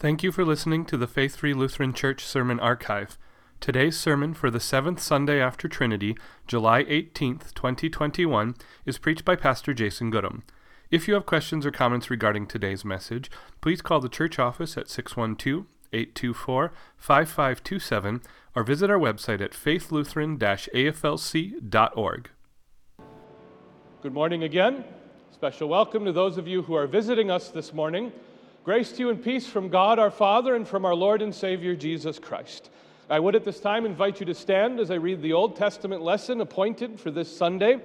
Thank you for listening to the Faith Free Lutheran Church Sermon Archive. Today's sermon for the seventh Sunday after Trinity, July 18th, 2021, is preached by Pastor Jason Goodham. If you have questions or comments regarding today's message, please call the church office at 612 824 5527 or visit our website at faithlutheran aflc.org. Good morning again. Special welcome to those of you who are visiting us this morning. Grace to you and peace from God our Father and from our Lord and Savior Jesus Christ. I would at this time invite you to stand as I read the Old Testament lesson appointed for this Sunday.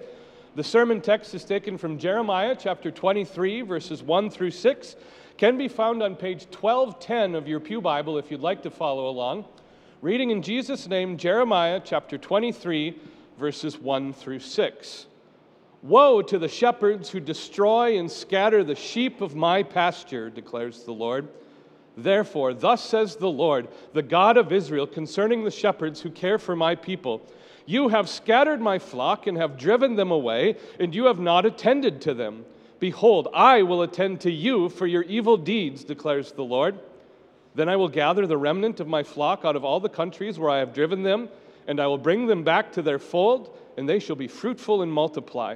The sermon text is taken from Jeremiah chapter 23, verses 1 through 6. Can be found on page 1210 of your Pew Bible if you'd like to follow along. Reading in Jesus' name, Jeremiah chapter 23, verses 1 through 6. Woe to the shepherds who destroy and scatter the sheep of my pasture, declares the Lord. Therefore, thus says the Lord, the God of Israel, concerning the shepherds who care for my people You have scattered my flock and have driven them away, and you have not attended to them. Behold, I will attend to you for your evil deeds, declares the Lord. Then I will gather the remnant of my flock out of all the countries where I have driven them, and I will bring them back to their fold, and they shall be fruitful and multiply.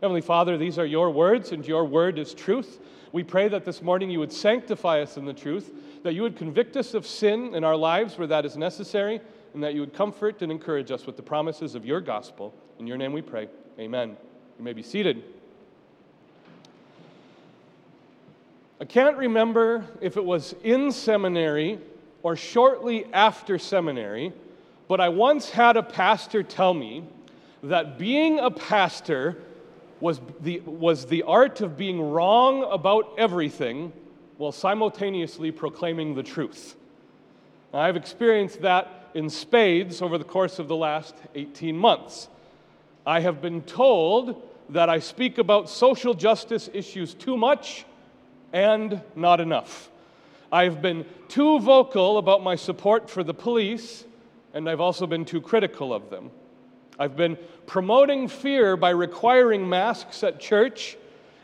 Heavenly Father, these are your words, and your word is truth. We pray that this morning you would sanctify us in the truth, that you would convict us of sin in our lives where that is necessary, and that you would comfort and encourage us with the promises of your gospel. In your name we pray. Amen. You may be seated. I can't remember if it was in seminary or shortly after seminary, but I once had a pastor tell me that being a pastor was the, was the art of being wrong about everything while simultaneously proclaiming the truth. Now, I've experienced that in spades over the course of the last 18 months. I have been told that I speak about social justice issues too much and not enough. I've been too vocal about my support for the police, and I've also been too critical of them. I've been promoting fear by requiring masks at church,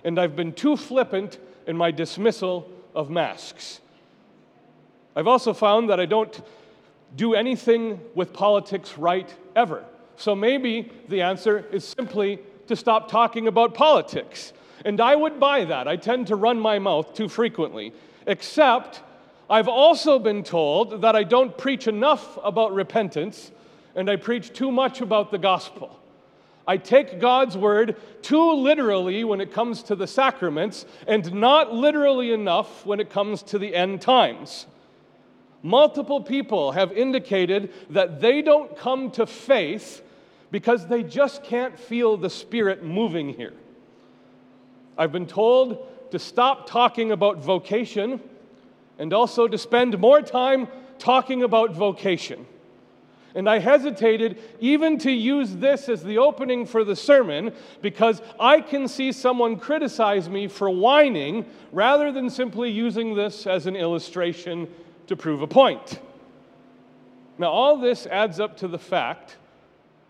and I've been too flippant in my dismissal of masks. I've also found that I don't do anything with politics right ever. So maybe the answer is simply to stop talking about politics. And I would buy that. I tend to run my mouth too frequently. Except, I've also been told that I don't preach enough about repentance and I preach too much about the gospel. I take God's word too literally when it comes to the sacraments and not literally enough when it comes to the end times. Multiple people have indicated that they don't come to faith because they just can't feel the Spirit moving here. I've been told to stop talking about vocation and also to spend more time talking about vocation. And I hesitated even to use this as the opening for the sermon because I can see someone criticize me for whining rather than simply using this as an illustration to prove a point. Now, all this adds up to the fact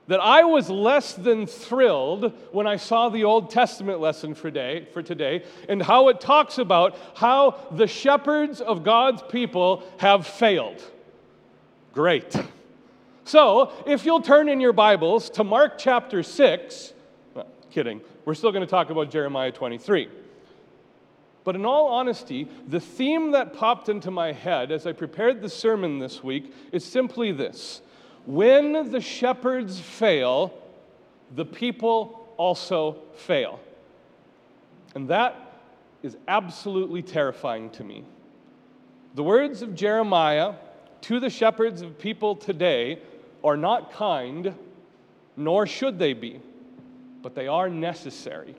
that I was less than thrilled when I saw the Old Testament lesson for today, for today and how it talks about how the shepherds of God's people have failed. Great. So, if you'll turn in your Bibles to Mark chapter 6, well, kidding, we're still going to talk about Jeremiah 23. But in all honesty, the theme that popped into my head as I prepared the sermon this week is simply this When the shepherds fail, the people also fail. And that is absolutely terrifying to me. The words of Jeremiah to the shepherds of people today are not kind, nor should they be, but they are necessary.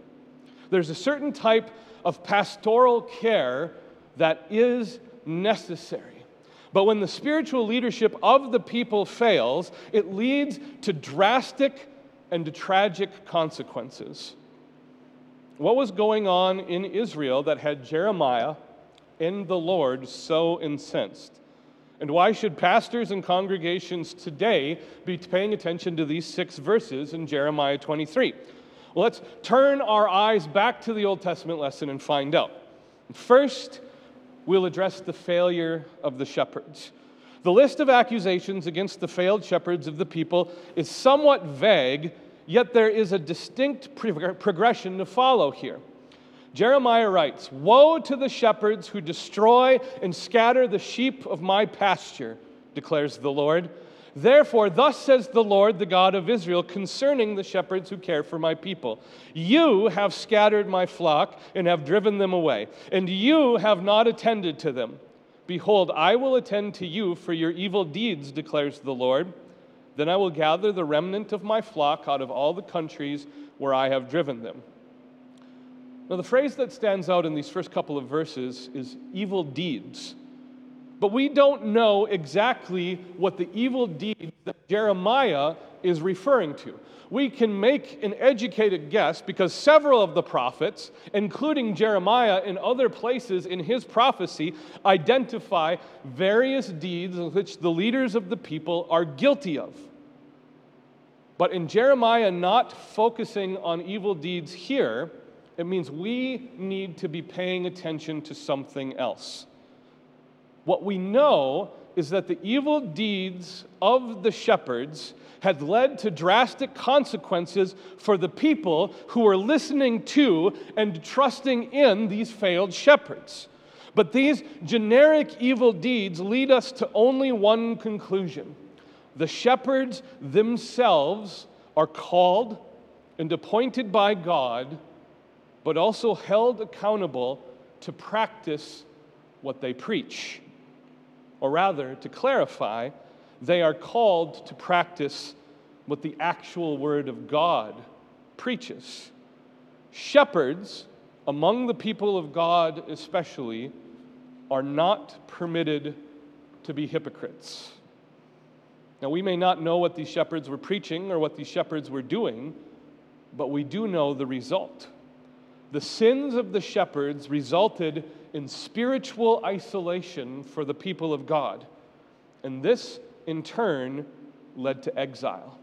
There's a certain type of pastoral care that is necessary. But when the spiritual leadership of the people fails, it leads to drastic and to tragic consequences. What was going on in Israel that had Jeremiah and the Lord so incensed? And why should pastors and congregations today be paying attention to these six verses in Jeremiah 23? Well, let's turn our eyes back to the Old Testament lesson and find out. First, we'll address the failure of the shepherds. The list of accusations against the failed shepherds of the people is somewhat vague, yet there is a distinct progression to follow here. Jeremiah writes Woe to the shepherds who destroy and scatter the sheep of my pasture, declares the Lord. Therefore, thus says the Lord, the God of Israel, concerning the shepherds who care for my people You have scattered my flock and have driven them away, and you have not attended to them. Behold, I will attend to you for your evil deeds, declares the Lord. Then I will gather the remnant of my flock out of all the countries where I have driven them. Now, the phrase that stands out in these first couple of verses is evil deeds. But we don't know exactly what the evil deeds that Jeremiah is referring to. We can make an educated guess because several of the prophets, including Jeremiah in other places in his prophecy, identify various deeds which the leaders of the people are guilty of. But in Jeremiah not focusing on evil deeds here, it means we need to be paying attention to something else. What we know is that the evil deeds of the shepherds had led to drastic consequences for the people who were listening to and trusting in these failed shepherds. But these generic evil deeds lead us to only one conclusion the shepherds themselves are called and appointed by God, but also held accountable to practice what they preach. Or rather, to clarify, they are called to practice what the actual Word of God preaches. Shepherds, among the people of God especially, are not permitted to be hypocrites. Now, we may not know what these shepherds were preaching or what these shepherds were doing, but we do know the result. The sins of the shepherds resulted in spiritual isolation for the people of God. And this, in turn, led to exile.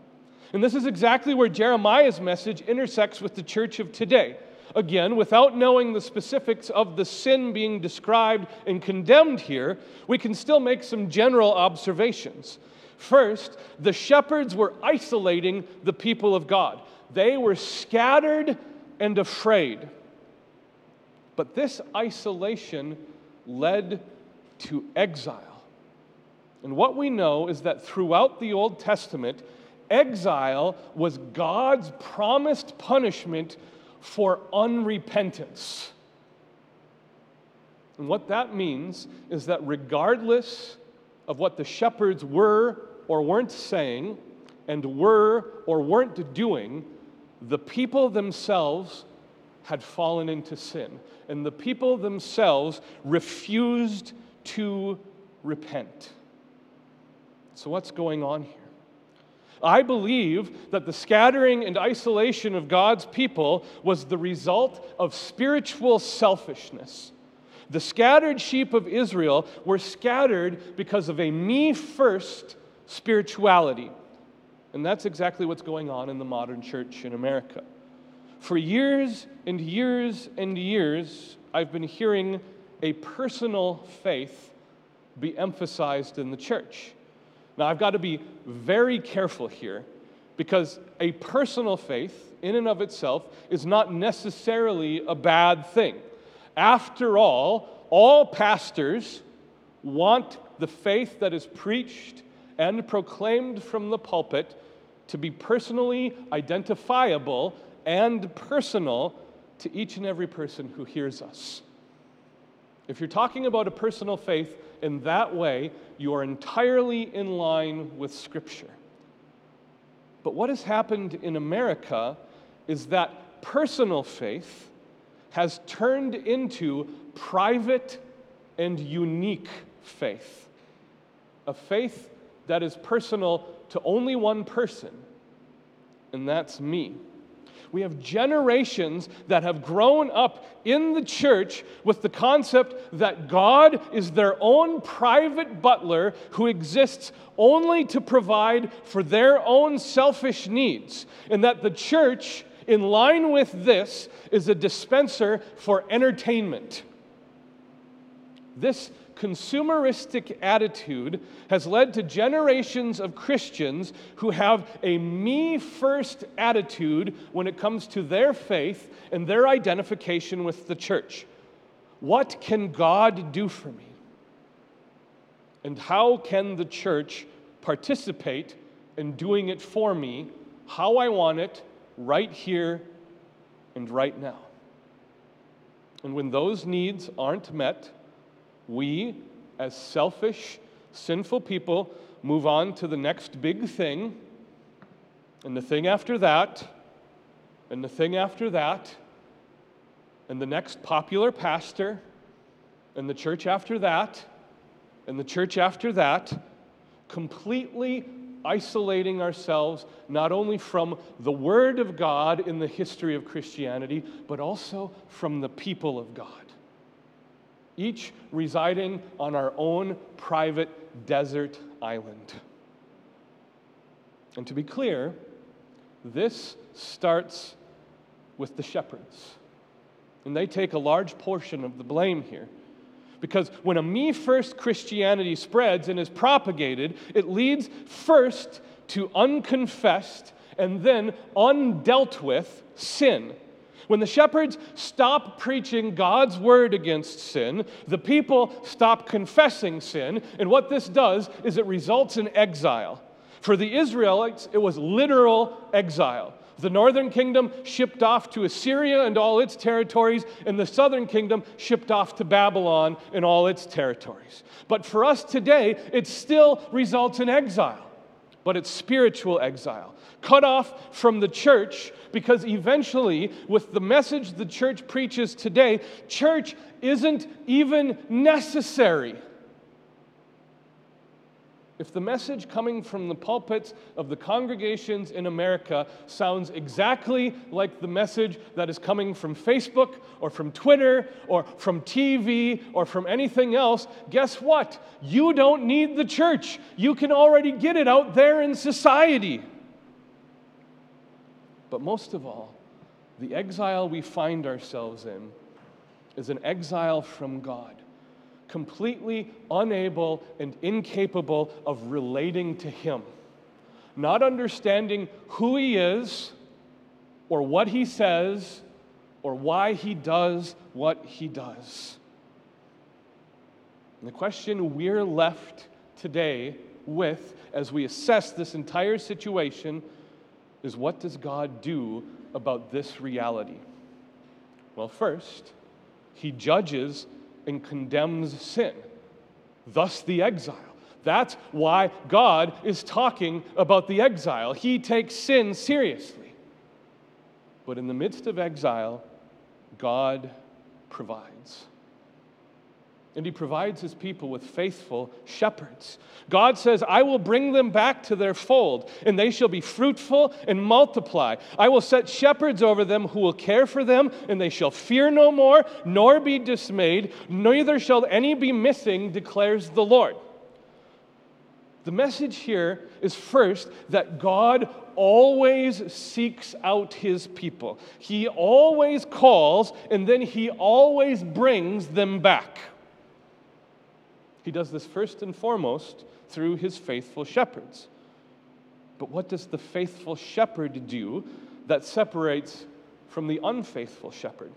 And this is exactly where Jeremiah's message intersects with the church of today. Again, without knowing the specifics of the sin being described and condemned here, we can still make some general observations. First, the shepherds were isolating the people of God, they were scattered and afraid. But this isolation led to exile. And what we know is that throughout the Old Testament, exile was God's promised punishment for unrepentance. And what that means is that regardless of what the shepherds were or weren't saying, and were or weren't doing, the people themselves had fallen into sin, and the people themselves refused to repent. So, what's going on here? I believe that the scattering and isolation of God's people was the result of spiritual selfishness. The scattered sheep of Israel were scattered because of a me first spirituality. And that's exactly what's going on in the modern church in America. For years and years and years, I've been hearing a personal faith be emphasized in the church. Now, I've got to be very careful here because a personal faith, in and of itself, is not necessarily a bad thing. After all, all pastors want the faith that is preached and proclaimed from the pulpit to be personally identifiable and personal to each and every person who hears us. If you're talking about a personal faith in that way, you are entirely in line with Scripture. But what has happened in America is that personal faith has turned into private and unique faith. a faith that is personal to only one person, and that's me. We have generations that have grown up in the church with the concept that God is their own private butler who exists only to provide for their own selfish needs, and that the church, in line with this, is a dispenser for entertainment. This consumeristic attitude has led to generations of Christians who have a me first attitude when it comes to their faith and their identification with the church. What can God do for me? And how can the church participate in doing it for me how I want it right here and right now? And when those needs aren't met, we, as selfish, sinful people, move on to the next big thing, and the thing after that, and the thing after that, and the next popular pastor, and the church after that, and the church after that, completely isolating ourselves not only from the Word of God in the history of Christianity, but also from the people of God each residing on our own private desert island. And to be clear, this starts with the shepherds. And they take a large portion of the blame here. Because when a me first Christianity spreads and is propagated, it leads first to unconfessed and then undealt with sin. When the shepherds stop preaching God's word against sin, the people stop confessing sin, and what this does is it results in exile. For the Israelites, it was literal exile. The northern kingdom shipped off to Assyria and all its territories, and the southern kingdom shipped off to Babylon and all its territories. But for us today, it still results in exile, but it's spiritual exile cut off from the church because eventually, with the message the church preaches today, church isn't even necessary. If the message coming from the pulpits of the congregations in America sounds exactly like the message that is coming from Facebook or from Twitter or from TV or from anything else, guess what? You don't need the church. You can already get it out there in society. But most of all, the exile we find ourselves in is an exile from God, completely unable and incapable of relating to Him, not understanding who He is or what He says or why He does what He does. And the question we're left today with as we assess this entire situation is what does God do about this reality? Well, first, he judges and condemns sin, thus the exile. That's why God is talking about the exile. He takes sin seriously. But in the midst of exile, God provides and he provides his people with faithful shepherds. God says, I will bring them back to their fold, and they shall be fruitful and multiply. I will set shepherds over them who will care for them, and they shall fear no more, nor be dismayed, neither shall any be missing, declares the Lord. The message here is first that God always seeks out his people. He always calls, and then he always brings them back. He does this first and foremost through his faithful shepherds. But what does the faithful shepherd do that separates from the unfaithful shepherd?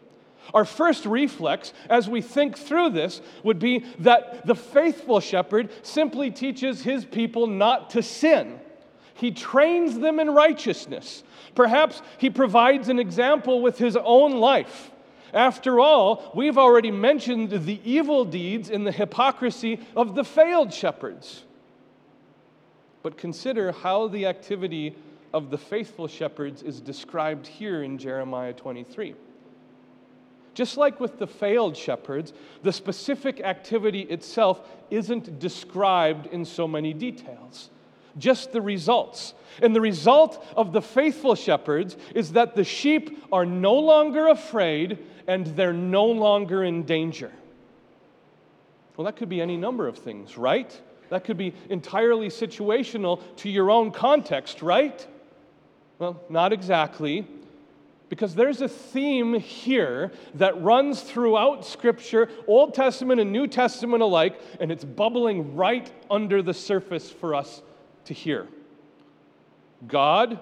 Our first reflex as we think through this would be that the faithful shepherd simply teaches his people not to sin. He trains them in righteousness. Perhaps he provides an example with his own life. After all, we've already mentioned the evil deeds and the hypocrisy of the failed shepherds. But consider how the activity of the faithful shepherds is described here in Jeremiah 23. Just like with the failed shepherds, the specific activity itself isn't described in so many details, just the results. And the result of the faithful shepherds is that the sheep are no longer afraid and they're no longer in danger. Well, that could be any number of things, right? That could be entirely situational to your own context, right? Well, not exactly. Because there's a theme here that runs throughout Scripture, Old Testament and New Testament alike, and it's bubbling right under the surface for us to hear. God,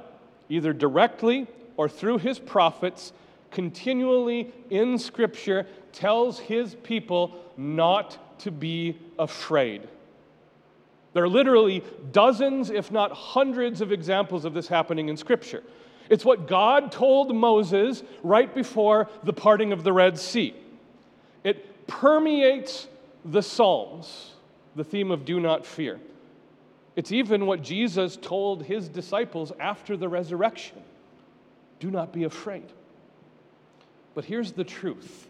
either directly or through his prophets, continually in Scripture tells his people not to be afraid. There are literally dozens, if not hundreds, of examples of this happening in Scripture. It's what God told Moses right before the parting of the Red Sea. It permeates the Psalms, the theme of do not fear. It's even what Jesus told his disciples after the resurrection do not be afraid. But here's the truth,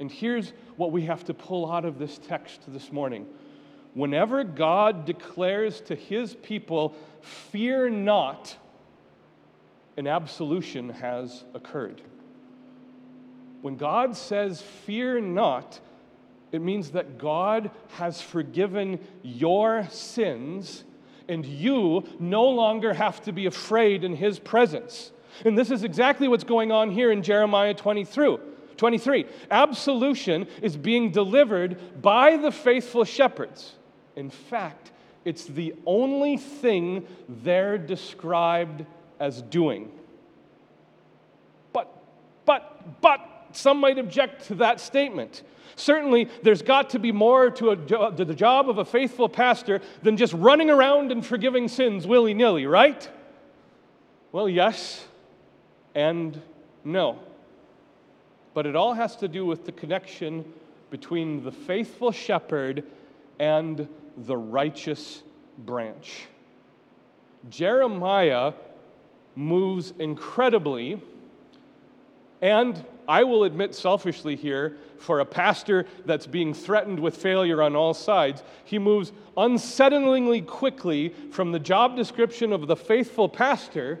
and here's what we have to pull out of this text this morning. Whenever God declares to his people, Fear not, an absolution has occurred. When God says, Fear not, it means that God has forgiven your sins, and you no longer have to be afraid in His presence. And this is exactly what's going on here in Jeremiah 23. 23. Absolution is being delivered by the faithful shepherds. In fact, it's the only thing they're described as doing. But, but, but, some might object to that statement. Certainly, there's got to be more to, a, to the job of a faithful pastor than just running around and forgiving sins willy nilly, right? Well, yes and no. But it all has to do with the connection between the faithful shepherd and the righteous branch. Jeremiah moves incredibly, and I will admit selfishly here, for a pastor that's being threatened with failure on all sides, he moves unsettlingly quickly from the job description of the faithful pastor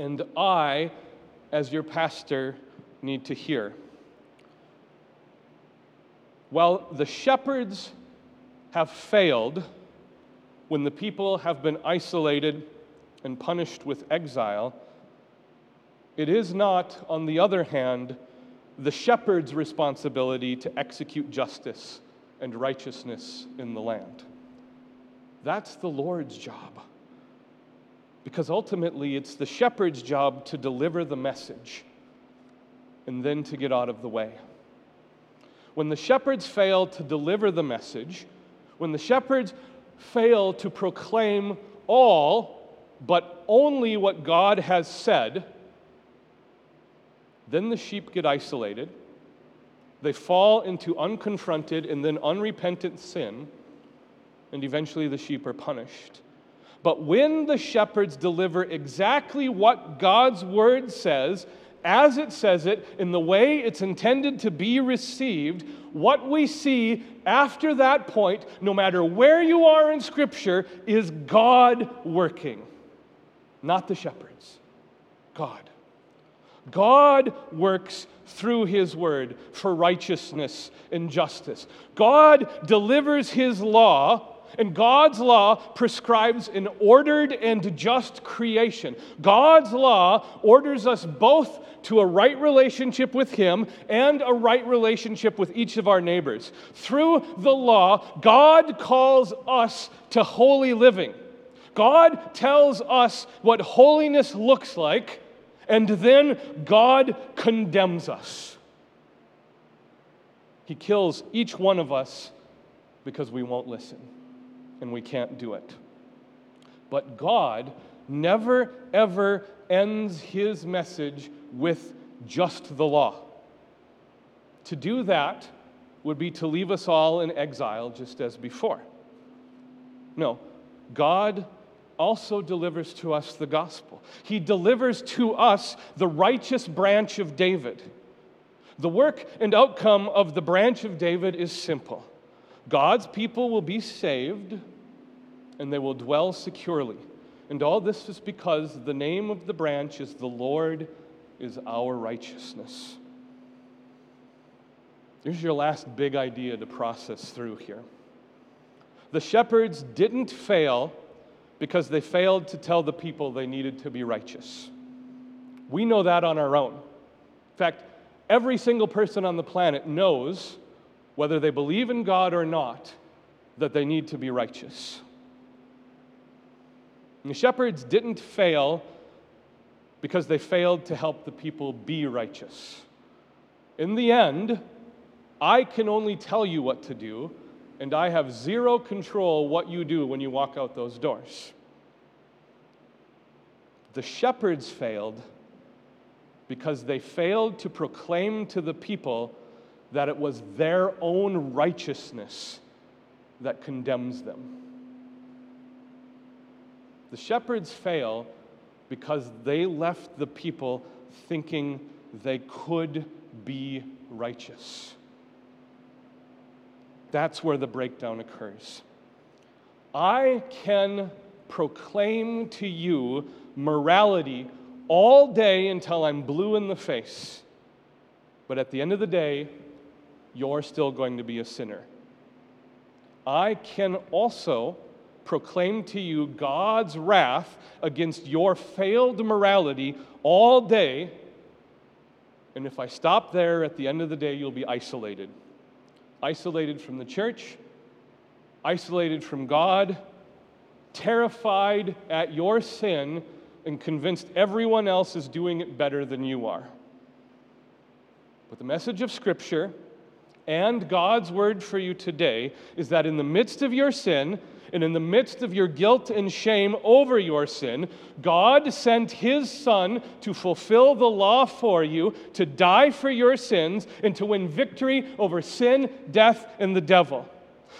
and I, as your pastor, need to hear. While the shepherds have failed when the people have been isolated and punished with exile, it is not, on the other hand, the shepherd's responsibility to execute justice and righteousness in the land. That's the Lord's job. Because ultimately, it's the shepherd's job to deliver the message and then to get out of the way. When the shepherds fail to deliver the message, when the shepherds fail to proclaim all, but only what God has said, then the sheep get isolated. They fall into unconfronted and then unrepentant sin, and eventually the sheep are punished. But when the shepherds deliver exactly what God's word says, as it says it, in the way it's intended to be received, what we see after that point, no matter where you are in Scripture, is God working, not the shepherds. God. God works through His word for righteousness and justice. God delivers His law and God's law prescribes an ordered and just creation. God's law orders us both to a right relationship with Him and a right relationship with each of our neighbors. Through the law, God calls us to holy living. God tells us what holiness looks like, and then God condemns us. He kills each one of us because we won't listen and we can't do it. But God never, ever ends his message with just the law. To do that would be to leave us all in exile just as before. No, God also delivers to us the gospel. He delivers to us the righteous branch of David. The work and outcome of the branch of David is simple God's people will be saved and they will dwell securely. And all this is because the name of the branch is the Lord is our righteousness. Here's your last big idea to process through here. The shepherds didn't fail because they failed to tell the people they needed to be righteous. We know that on our own. In fact, every single person on the planet knows, whether they believe in God or not, that they need to be righteous. And the shepherds didn't fail because they failed to help the people be righteous. In the end, I can only tell you what to do, and I have zero control what you do when you walk out those doors. The shepherds failed because they failed to proclaim to the people that it was their own righteousness that condemns them. The shepherds fail because they left the people thinking they could be righteous. That's where the breakdown occurs. I can proclaim to you morality all day until I'm blue in the face. But at the end of the day, you're still going to be a sinner. I can also proclaim to you God's wrath against your failed morality all day. And if I stop there, at the end of the day, you'll be isolated. Isolated from the church, isolated from God, terrified at your sin, and convinced everyone else is doing it better than you are. But the message of Scripture and God's word for you today is that in the midst of your sin, and in the midst of your guilt and shame over your sin, God sent His Son to fulfill the law for you, to die for your sins, and to win victory over sin, death, and the devil.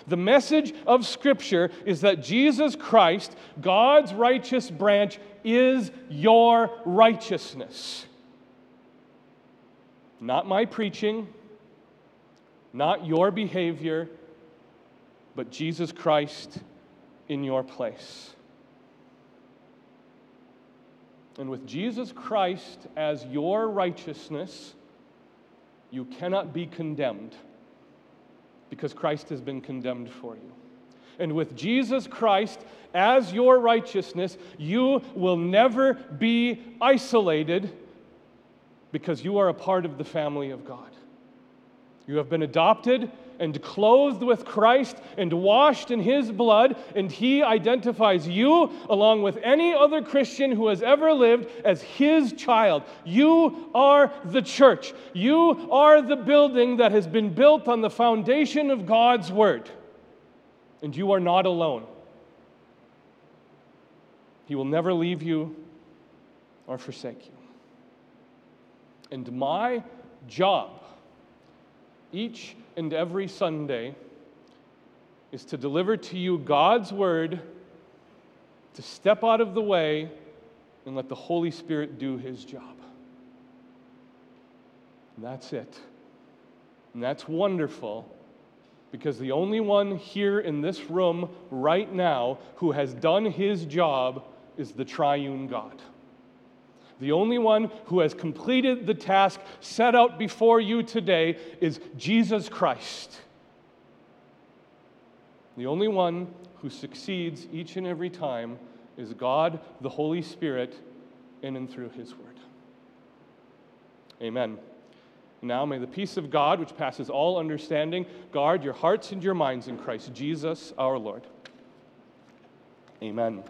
The message of Scripture is that Jesus Christ, God's righteous branch, is your righteousness. Not my preaching, not your behavior, but Jesus Christ in your place. And with Jesus Christ as your righteousness, you cannot be condemned because Christ has been condemned for you. And with Jesus Christ as your righteousness, you will never be isolated because you are a part of the family of God. You have been adopted and clothed with Christ and washed in his blood, and he identifies you, along with any other Christian who has ever lived, as his child. You are the church. You are the building that has been built on the foundation of God's word. And you are not alone. He will never leave you or forsake you. And my job each and every Sunday is to deliver to you God's word, to step out of the way, and let the Holy Spirit do his job. And that's it. And that's wonderful because the only one here in this room right now who has done his job is the triune God. The only one who has completed the task set out before you today is Jesus Christ. The only one who succeeds each and every time is God, the Holy Spirit, in and through His Word. Amen. Now may the peace of God, which passes all understanding, guard your hearts and your minds in Christ Jesus our Lord. Amen.